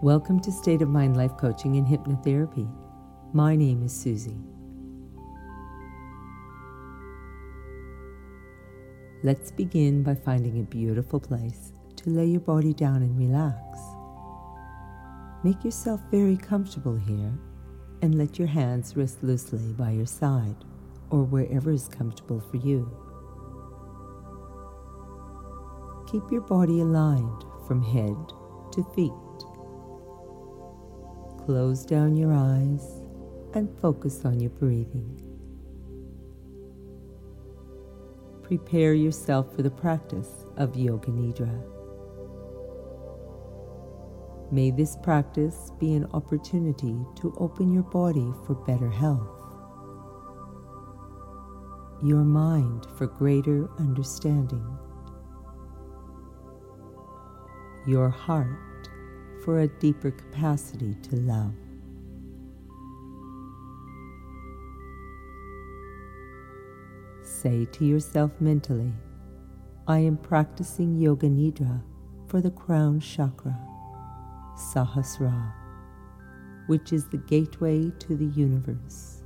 Welcome to State of Mind Life Coaching and Hypnotherapy. My name is Susie. Let's begin by finding a beautiful place to lay your body down and relax. Make yourself very comfortable here and let your hands rest loosely by your side or wherever is comfortable for you. Keep your body aligned from head to feet. Close down your eyes and focus on your breathing. Prepare yourself for the practice of Yoga Nidra. May this practice be an opportunity to open your body for better health, your mind for greater understanding, your heart for a deeper capacity to love. Say to yourself mentally, I am practicing Yoga Nidra for the crown chakra, Sahasrara, which is the gateway to the universe.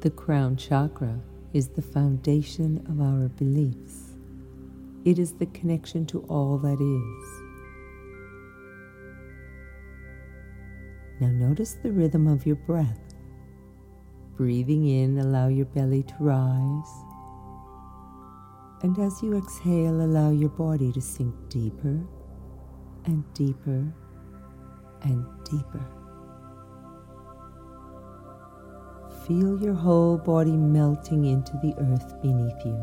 The crown chakra is the foundation of our beliefs. It is the connection to all that is. Now notice the rhythm of your breath. Breathing in, allow your belly to rise. And as you exhale, allow your body to sink deeper and deeper and deeper. Feel your whole body melting into the earth beneath you.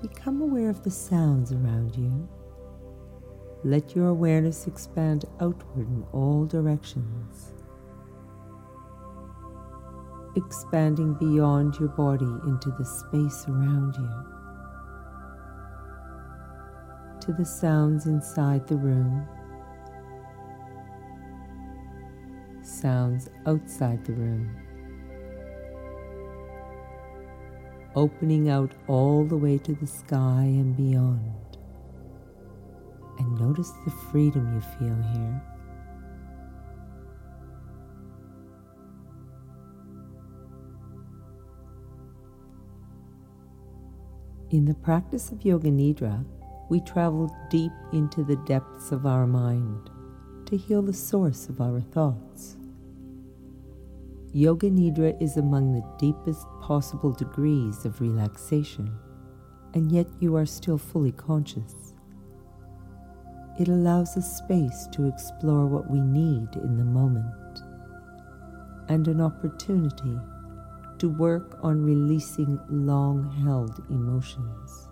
Become aware of the sounds around you. Let your awareness expand outward in all directions, expanding beyond your body into the space around you, to the sounds inside the room, sounds outside the room. opening out all the way to the sky and beyond. And notice the freedom you feel here. In the practice of Yoga Nidra, we travel deep into the depths of our mind to heal the source of our thoughts. Yoga Nidra is among the deepest possible degrees of relaxation, and yet you are still fully conscious. It allows us space to explore what we need in the moment and an opportunity to work on releasing long held emotions.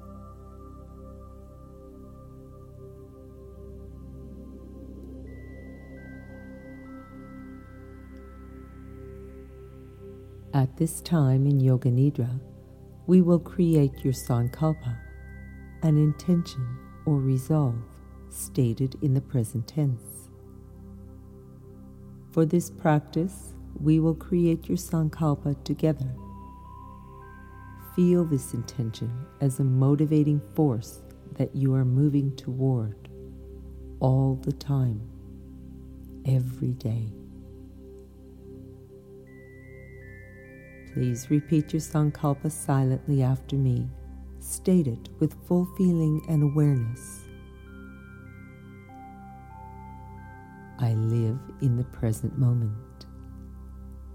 At this time in Yoga Nidra, we will create your sankalpa, an intention or resolve stated in the present tense. For this practice, we will create your sankalpa together. Feel this intention as a motivating force that you are moving toward all the time, every day. Please repeat your Sankalpa silently after me. State it with full feeling and awareness. I live in the present moment.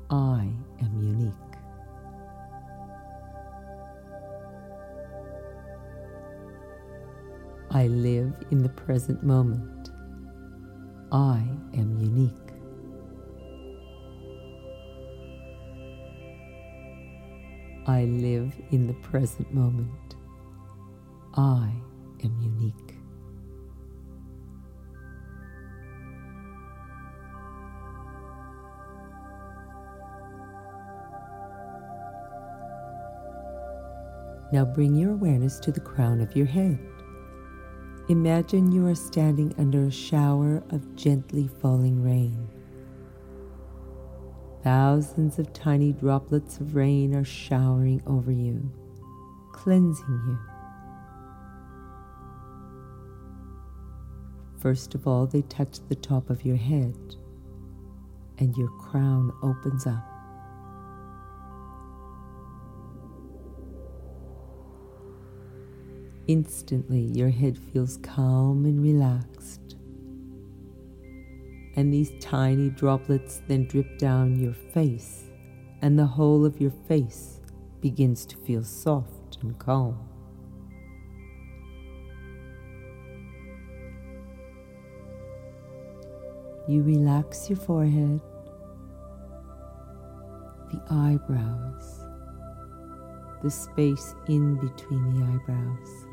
I am unique. I live in the present moment. I am unique. I live in the present moment. I am unique. Now bring your awareness to the crown of your head. Imagine you are standing under a shower of gently falling rain. Thousands of tiny droplets of rain are showering over you, cleansing you. First of all, they touch the top of your head, and your crown opens up. Instantly, your head feels calm and relaxed. And these tiny droplets then drip down your face, and the whole of your face begins to feel soft and calm. You relax your forehead, the eyebrows, the space in between the eyebrows.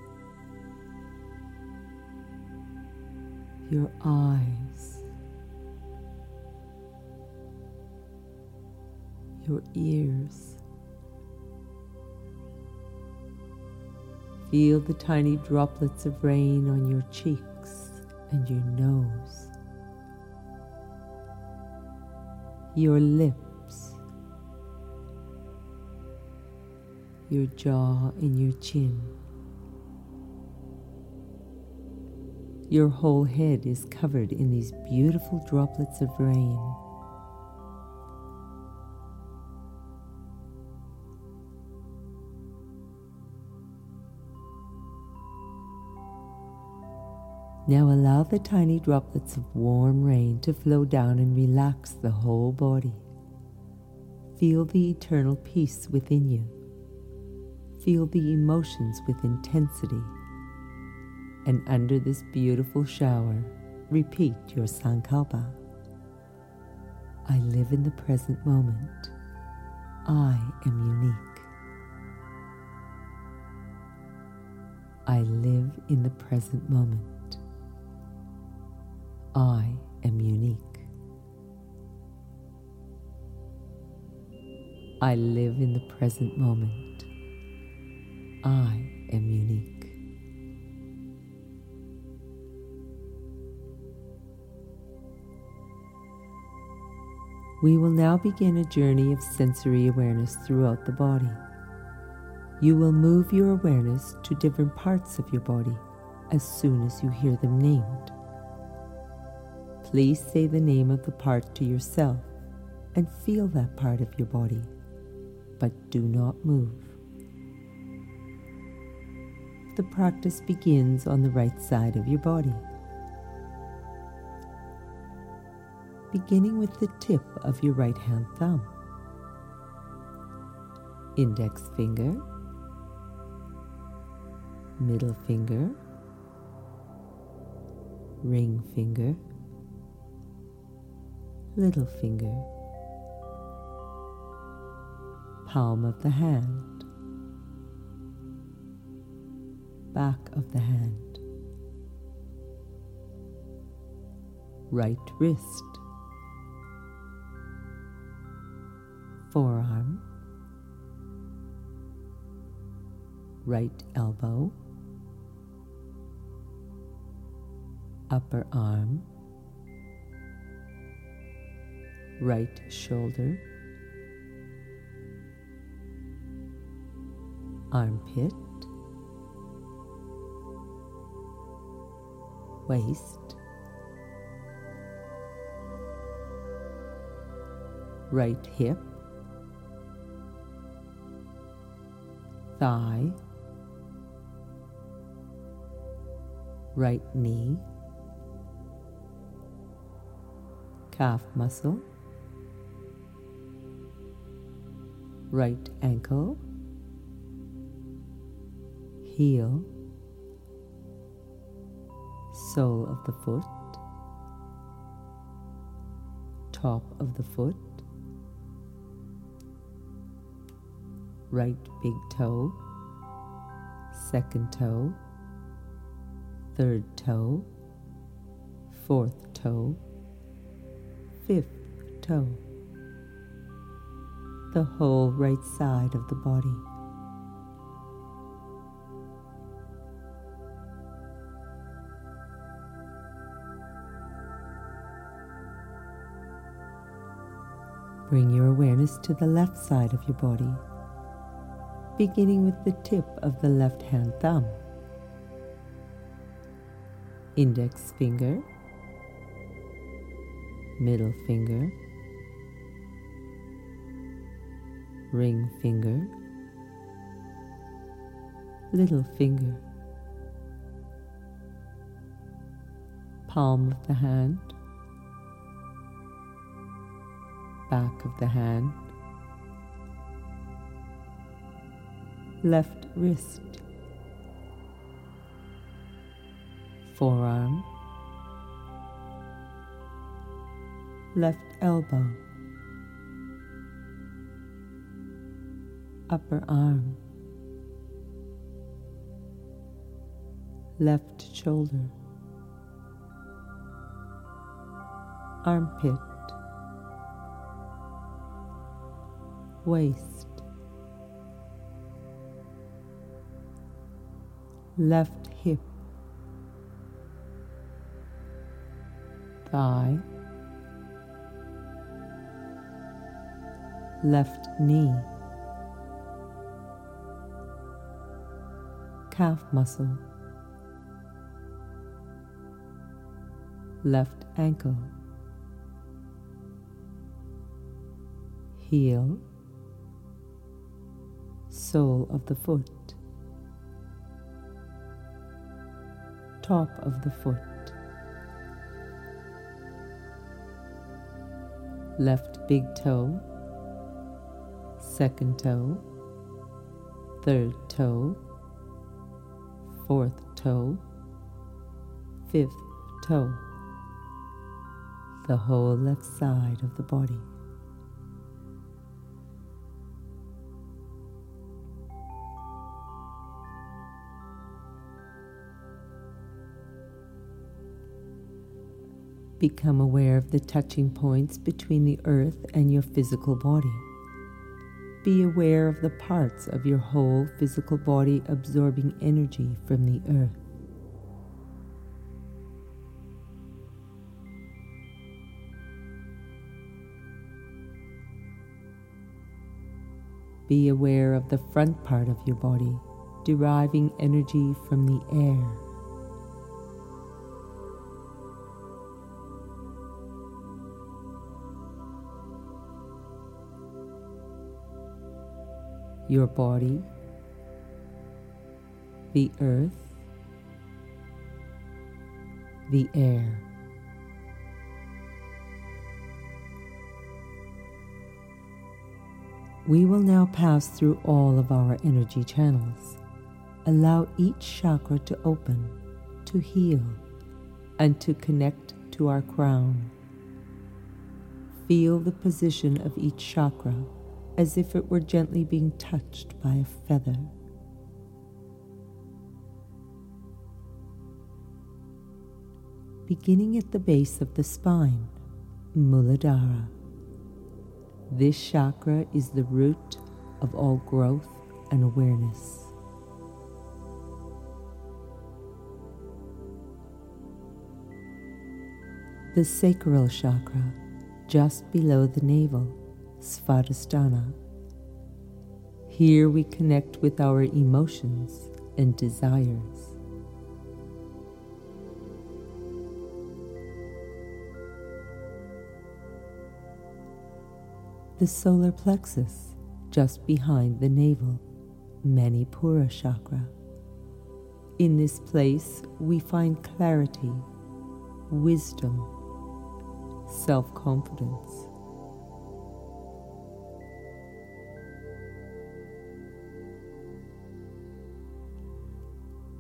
your eyes, your ears. Feel the tiny droplets of rain on your cheeks and your nose, your lips, your jaw, and your chin. Your whole head is covered in these beautiful droplets of rain. Now allow the tiny droplets of warm rain to flow down and relax the whole body. Feel the eternal peace within you. Feel the emotions with intensity and under this beautiful shower, repeat your Sankalpa. I live in the present moment. I am unique. I live in the present moment. I am unique. I live in the present moment. I am unique. We will now begin a journey of sensory awareness throughout the body. You will move your awareness to different parts of your body as soon as you hear them named. Please say the name of the part to yourself and feel that part of your body, but do not move. The practice begins on the right side of your body. beginning with the tip of your right hand thumb. Index finger, middle finger, ring finger, little finger, palm of the hand, back of the hand, right wrist, forearm, right elbow, upper arm, right shoulder, armpit, waist, right hip, thigh, right knee, calf muscle, right ankle, heel, sole of the foot, top of the foot, right big toe, second toe, third toe, fourth toe, fifth toe, the whole right side of the body. Bring your awareness to the left side of your body, beginning with the tip of the left hand thumb, index finger, middle finger, ring finger, little finger, palm of the hand, back of the hand, left wrist, forearm, left elbow, upper arm, left shoulder, armpit, waist, left hip, thigh, left knee, calf muscle, left ankle, heel, sole of the foot, top of the foot, left big toe, second toe, third toe, fourth toe, fifth toe, the whole left side of the body. Become aware of the touching points between the earth and your physical body. Be aware of the parts of your whole physical body absorbing energy from the earth. Be aware of the front part of your body deriving energy from the air. Your body, the earth, the air. We will now pass through all of our energy channels. Allow each chakra to open, to heal, and to connect to our crown. Feel the position of each chakra as if it were gently being touched by a feather. Beginning at the base of the spine, Muladhara. This chakra is the root of all growth and awareness. The sacral chakra, just below the navel, Svadhisthana. Here we connect with our emotions and desires. The solar plexus, just behind the navel, Manipura chakra. In this place, we find clarity, wisdom, self confidence.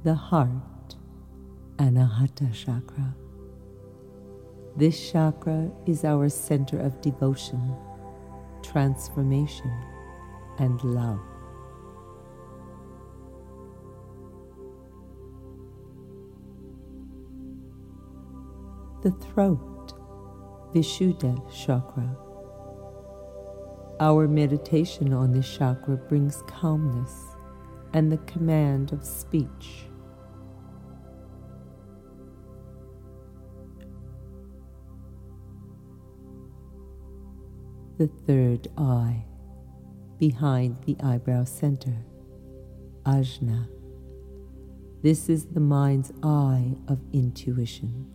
The heart, Anahata chakra. This chakra is our center of devotion, transformation, and love. The throat, Vishuddha chakra. Our meditation on this chakra brings calmness and the command of speech. The third eye, behind the eyebrow center, Ajna. This is the mind's eye of intuition.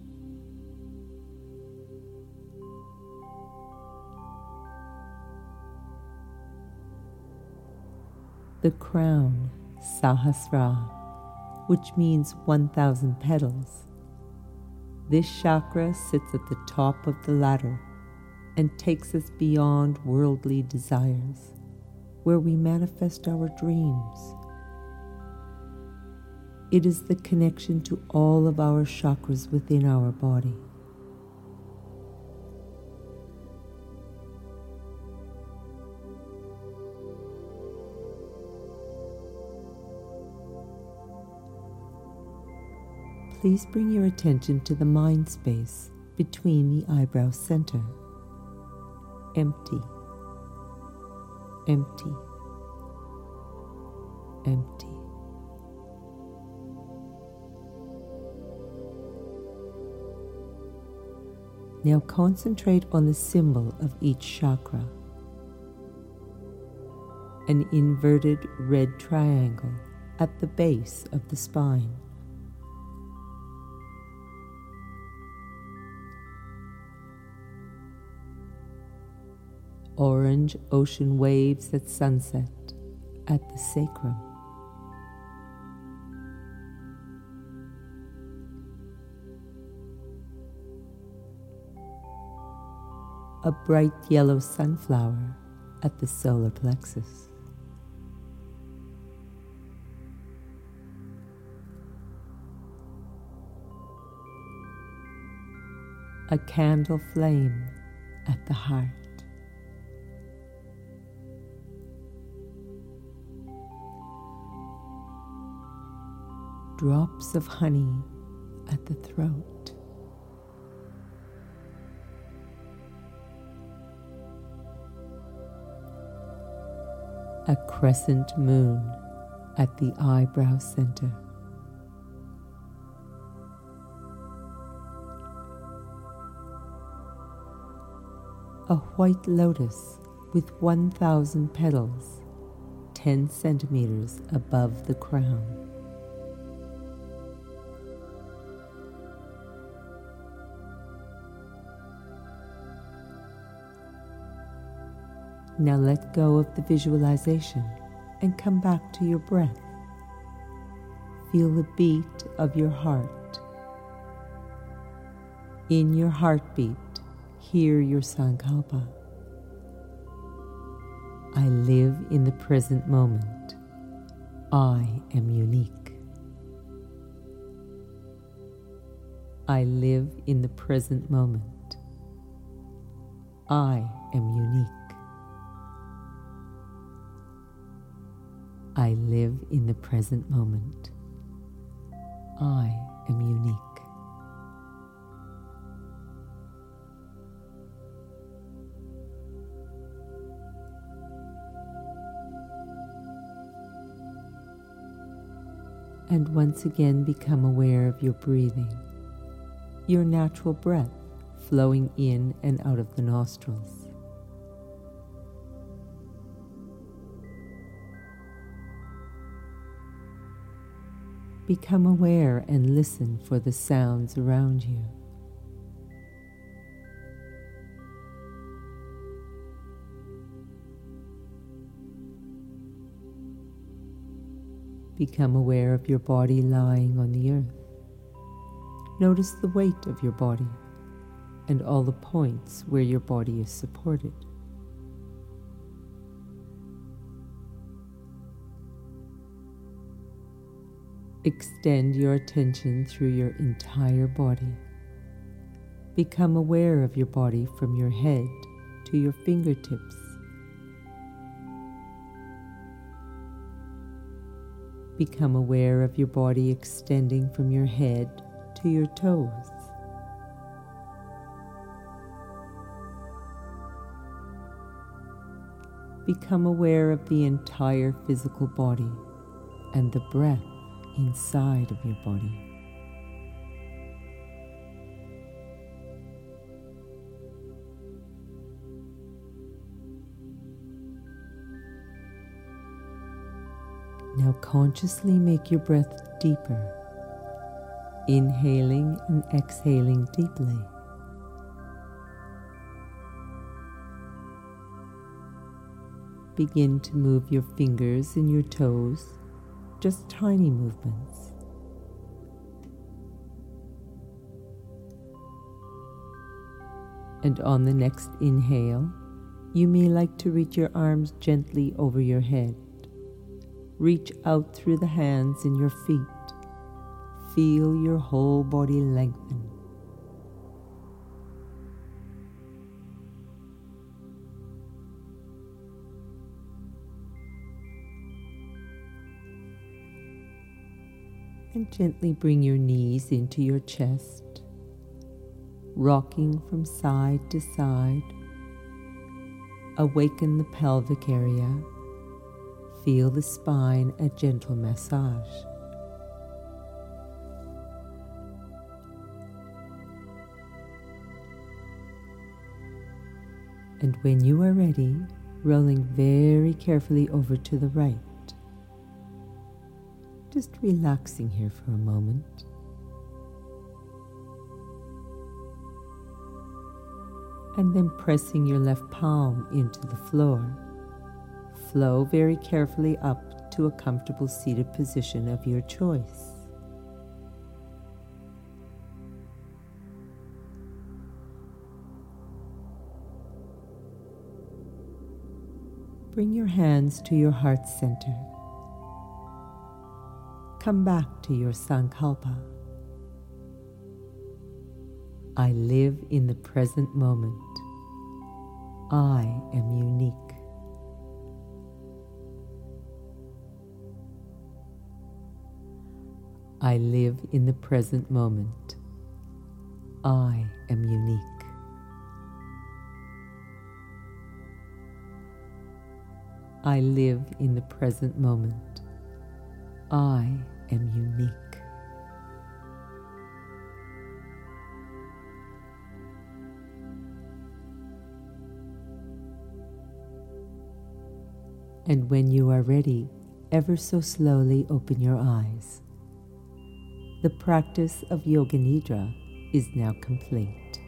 The crown, Sahasra, which means 1,000 petals. This chakra sits at the top of the ladder and takes us beyond worldly desires, where we manifest our dreams. It is the connection to all of our chakras within our body. Please bring your attention to the mind space between the eyebrow center. Empty, empty, empty. Now concentrate on the symbol of each chakra. An inverted red triangle at the base of the spine. Orange ocean waves at sunset at the sacrum. a bright yellow sunflower at the solar plexus. A candle flame at the heart. Drops of honey at the throat. a crescent moon at the eyebrow center. A white lotus with 1,000 petals, 10 centimeters above the crown. Now let go of the visualization and come back to your breath. Feel the beat of your heart. In your heartbeat, hear your Sankalpa. I live in the present moment. I am unique. I live in the present moment. I am unique. I live in the present moment. I am unique. And once again become aware of your breathing, your natural breath flowing in and out of the nostrils. Become aware and listen for the sounds around you. Become aware of your body lying on the earth. Notice the weight of your body and all the points where your body is supported. Extend your attention through your entire body. Become aware of your body from your head to your fingertips. Become aware of your body extending from your head to your toes. Become aware of the entire physical body and the breath inside of your body. Now consciously make your breath deeper, inhaling and exhaling deeply. Begin to move your fingers and your toes just tiny movements. And on the next inhale, you may like to reach your arms gently over your head. Reach out through the hands and your feet. Feel your whole body lengthen. And gently bring your knees into your chest rocking from side to side. Awaken the pelvic area. Feel the spine a gentle massage. And when you are ready, rolling very carefully over to the right. Just relaxing here for a moment. and then pressing your left palm into the floor. Flow very carefully up to a comfortable seated position of your choice. Bring your hands to your heart center. Come back to your Sankalpa. I live in the present moment. I am unique. I live in the present moment. I am unique. I live in the present moment. I am unique. And when you are ready, ever so slowly open your eyes. The practice of Yoga Nidra is now complete.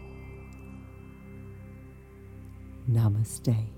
Namaste.